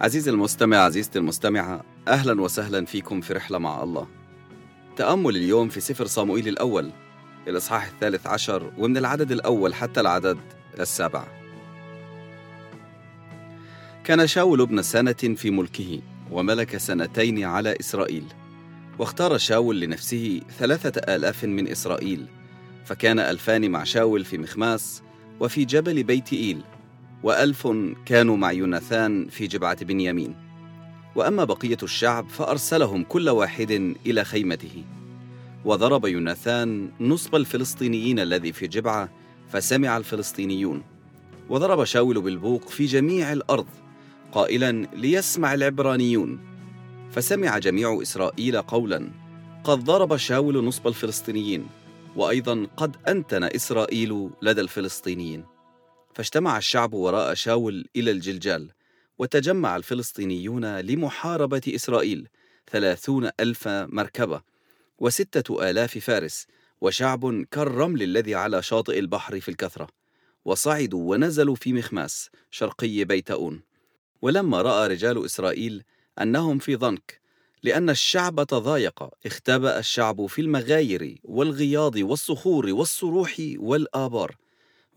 عزيزي المستمع عزيزتي المستمعة أهلا وسهلا فيكم في رحلة مع الله. تأمل اليوم في سفر صاموئيل الأول الإصحاح الثالث عشر ومن العدد الأول حتى العدد السابع. كان شاول ابن سنة في ملكه وملك سنتين على إسرائيل واختار شاول لنفسه ثلاثة آلاف من إسرائيل فكان ألفان مع شاول في مخماس وفي جبل بيت إيل. وألف كانوا مع يوناثان في جبعة بنيامين. وأما بقية الشعب فأرسلهم كل واحد إلى خيمته. وضرب يوناثان نصب الفلسطينيين الذي في جبعة فسمع الفلسطينيون. وضرب شاول بالبوق في جميع الأرض قائلا ليسمع العبرانيون. فسمع جميع إسرائيل قولا قد ضرب شاول نصب الفلسطينيين. وأيضا قد أنتن إسرائيل لدى الفلسطينيين. فاجتمع الشعب وراء شاول إلى الجلجال وتجمع الفلسطينيون لمحاربة إسرائيل ثلاثون ألف مركبة وستة آلاف فارس وشعب كالرمل الذي على شاطئ البحر في الكثرة وصعدوا ونزلوا في مخماس شرقي بيتؤون ولما رأى رجال إسرائيل أنهم في ضنك لأن الشعب تضايق اختبأ الشعب في المغاير والغياض والصخور والصروح والآبار.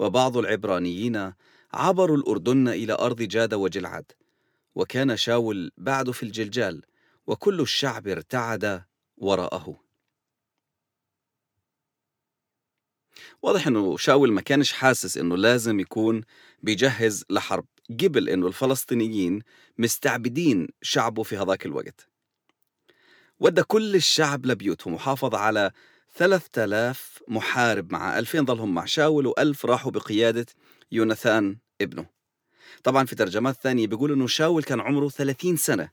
وبعض العبرانيين عبروا الأردن إلى أرض جاد وجلعد وكان شاول بعد في الجلجال وكل الشعب ارتعد وراءه. واضح إنه شاول ما كانش حاسس إنه لازم يكون بيجهز لحرب قبل إنه الفلسطينيين مستعبدين شعبه في هذاك الوقت. ودى كل الشعب لبيوتهم وحافظ على 3000 محارب مع 2000 ضلهم مع شاول و1000 راحوا بقيادة يوناثان ابنه. طبعا في ترجمات ثانية بيقول إنه شاول كان عمره 30 سنة.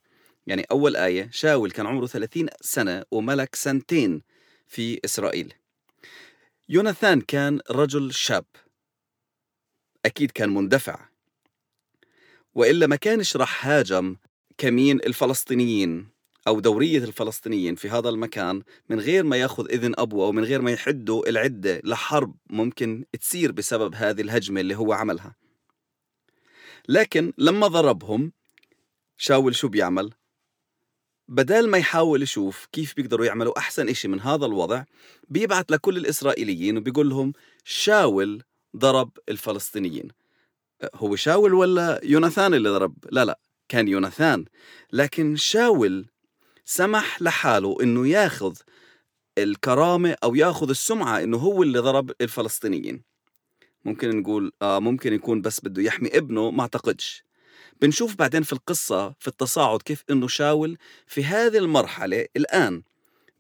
يعني أول آية شاول كان عمره 30 سنة وملك سنتين في إسرائيل. يوناثان كان رجل شاب. أكيد كان مندفع. وإلا ما كانش راح هاجم كمين الفلسطينيين. أو دورية الفلسطينيين في هذا المكان من غير ما يأخذ إذن أبوه أو من غير ما يحدوا العدة لحرب ممكن تصير بسبب هذه الهجمة اللي هو عملها لكن لما ضربهم شاول شو بيعمل؟ بدال ما يحاول يشوف كيف بيقدروا يعملوا أحسن إشي من هذا الوضع بيبعت لكل الإسرائيليين وبيقول لهم شاول ضرب الفلسطينيين هو شاول ولا يوناثان اللي ضرب؟ لا لا كان يوناثان لكن شاول سمح لحاله إنه ياخذ الكرامة أو ياخذ السمعة إنه هو اللي ضرب الفلسطينيين. ممكن نقول آه ممكن يكون بس بده يحمي ابنه ما أعتقدش. بنشوف بعدين في القصة في التصاعد كيف إنه شاول في هذه المرحلة الآن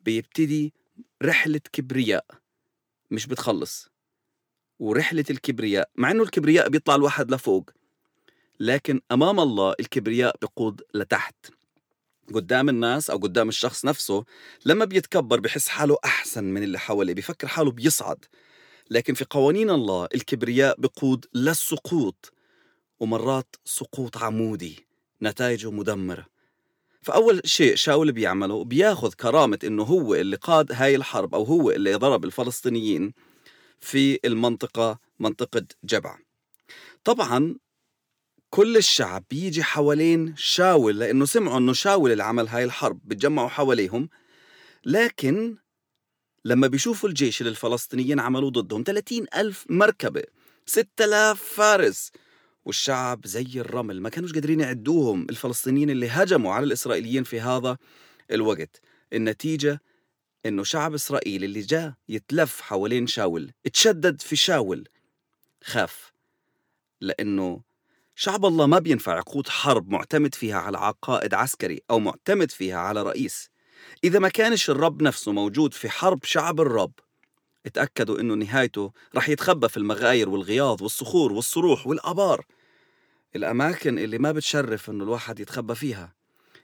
بيبتدي رحلة كبرياء مش بتخلص. ورحلة الكبرياء مع إنه الكبرياء بيطلع الواحد لفوق لكن أمام الله الكبرياء بقود لتحت. قدام الناس أو قدام الشخص نفسه لما بيتكبر بحس حاله أحسن من اللي حواليه بفكر حاله بيصعد. لكن في قوانين الله الكبرياء بقود للسقوط ومرات سقوط عمودي نتائجه مدمرة. فأول شيء شاول بيعمله بياخذ كرامة إنه هو اللي قاد هاي الحرب أو هو اللي ضرب الفلسطينيين في المنطقة منطقة جبع. طبعا كل الشعب بيجي حوالين شاول لأنه سمعوا أنه شاول اللي عمل هاي الحرب بتجمعوا حواليهم. لكن لما بيشوفوا الجيش اللي الفلسطينيين عملوه ضدهم 30 ألف مركبة 6000 فارس. والشعب زي الرمل ما كانوش قادرين يعدوهم. الفلسطينيين اللي هجموا على الإسرائيليين في هذا الوقت. النتيجة إنه شعب إسرائيل اللي جاء يتلف حوالين شاول اتشدد في شاول خاف. لأنه شعب الله ما بينفع يقود حرب معتمد فيها على عقائد عسكري أو معتمد فيها على رئيس. إذا ما كانش الرب نفسه موجود في حرب شعب الرب اتأكدوا إنه نهايته رح يتخبى في المغاير والغياض والصخور والصروح والآبار. الأماكن اللي ما بتشرف إنه الواحد يتخبى فيها.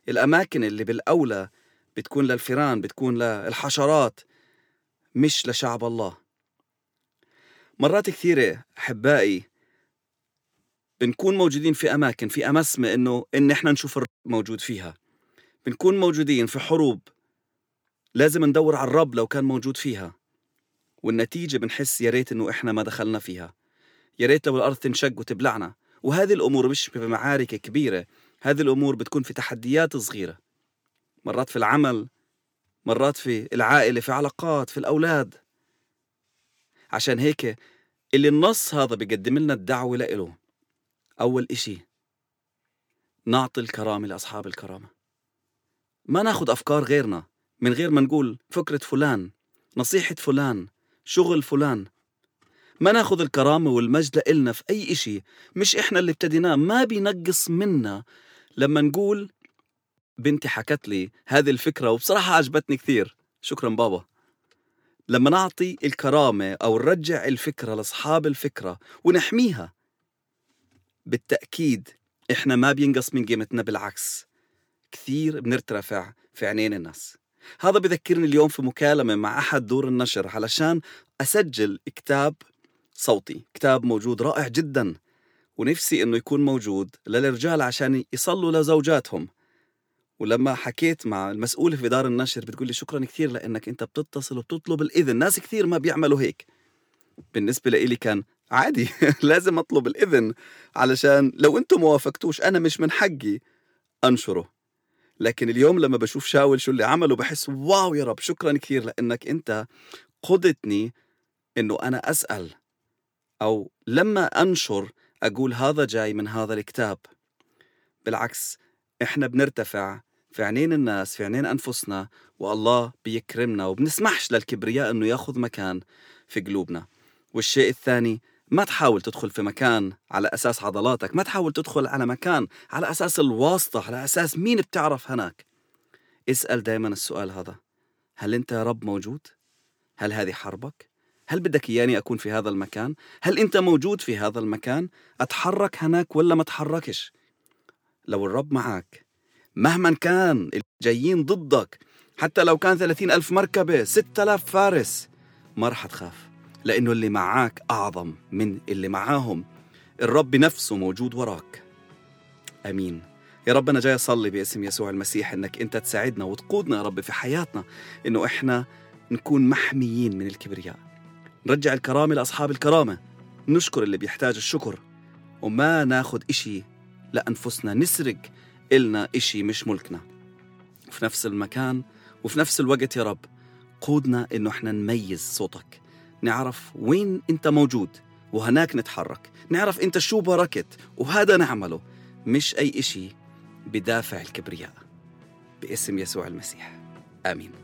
الأماكن اللي بالأولى بتكون للفيران بتكون للحشرات مش لشعب الله. مرات كثيرة أحبائي بنكون موجودين في أماكن في أمسمة إنه إن إحنا نشوف الرب موجود فيها. بنكون موجودين في حروب. لازم ندور على الرب لو كان موجود فيها. والنتيجة بنحس يا ريت إنه إحنا ما دخلنا فيها. يا ريت لو الأرض تنشق وتبلعنا. وهذه الأمور مش بمعارك كبيرة. هذه الأمور بتكون في تحديات صغيرة. مرات في العمل مرات في العائلة في علاقات في الأولاد. عشان هيك اللي النص هذا بيقدم لنا الدعوة لإله. أول إشي نعطي الكرامة لأصحاب الكرامة. ما ناخد أفكار غيرنا من غير ما نقول فكرة فلان نصيحة فلان شغل فلان. ما ناخذ الكرامة والمجد لإلنا في أي إشي مش إحنا اللي ابتديناه ما بينقص منا لما نقول بنتي حكت لي هذه الفكرة وبصراحة عجبتني كثير. شكرا بابا. لما نعطي الكرامة أو نرجع الفكرة لأصحاب الفكرة ونحميها بالتأكيد إحنا ما بينقص من قيمتنا بالعكس كثير بنرتفع في عينين الناس. هذا بذكرني اليوم في مكالمة مع أحد دور النشر علشان أسجل كتاب صوتي كتاب موجود رائع جدا ونفسي إنه يكون موجود للرجال عشان يصلوا لزوجاتهم. ولما حكيت مع المسؤولة في دار النشر بتقول لي شكرا كثير لأنك أنت بتتصل وبتطلب الإذن ناس كثير ما بيعملوا هيك. بالنسبة لإلي كان عادي. لازم أطلب الإذن علشان لو أنتم ما وافقتوش أنا مش من حقي أنشره. لكن اليوم لما بشوف شاول شو اللي عمله بحس واو يا رب شكرا كثير لأنك أنت قدتني إنه أنا أسأل أو لما أنشر أقول هذا جاي من هذا الكتاب. بالعكس إحنا بنرتفع في عينين الناس في عينين أنفسنا والله بيكرمنا وبنسمحش للكبرياء أنه ياخذ مكان في قلوبنا. والشيء الثاني ما تحاول تدخل في مكان على أساس عضلاتك ما تحاول تدخل على مكان على أساس الواسطة على أساس مين بتعرف هناك اسأل دايما السؤال هذا هل أنت يا رب موجود؟ هل هذه حربك؟ هل بدك إياني أكون في هذا المكان؟ هل أنت موجود في هذا المكان؟ أتحرك هناك ولا ما أتحركش؟ لو الرب معك مهما كان الجايين ضدك حتى لو كان ثلاثين ألف مركبة ستة آلاف فارس ما رح تخاف لأنه اللي معاك أعظم من اللي معاهم. الرب نفسه موجود وراك. أمين. يا رب أنا جاي أصلي باسم يسوع المسيح إنك أنت تساعدنا وتقودنا يا رب في حياتنا إنه إحنا نكون محميين من الكبرياء. نرجع الكرامة لأصحاب الكرامة. نشكر اللي بيحتاج الشكر. وما ناخد إشي لأنفسنا نسرق إلنا إشي مش ملكنا. في نفس المكان وفي نفس الوقت يا رب قودنا إنه إحنا نميز صوتك. نعرف وين أنت موجود وهناك نتحرك. نعرف أنت شو بركت وهذا نعمله. مش أي إشي بدافع الكبرياء. باسم يسوع المسيح. آمين.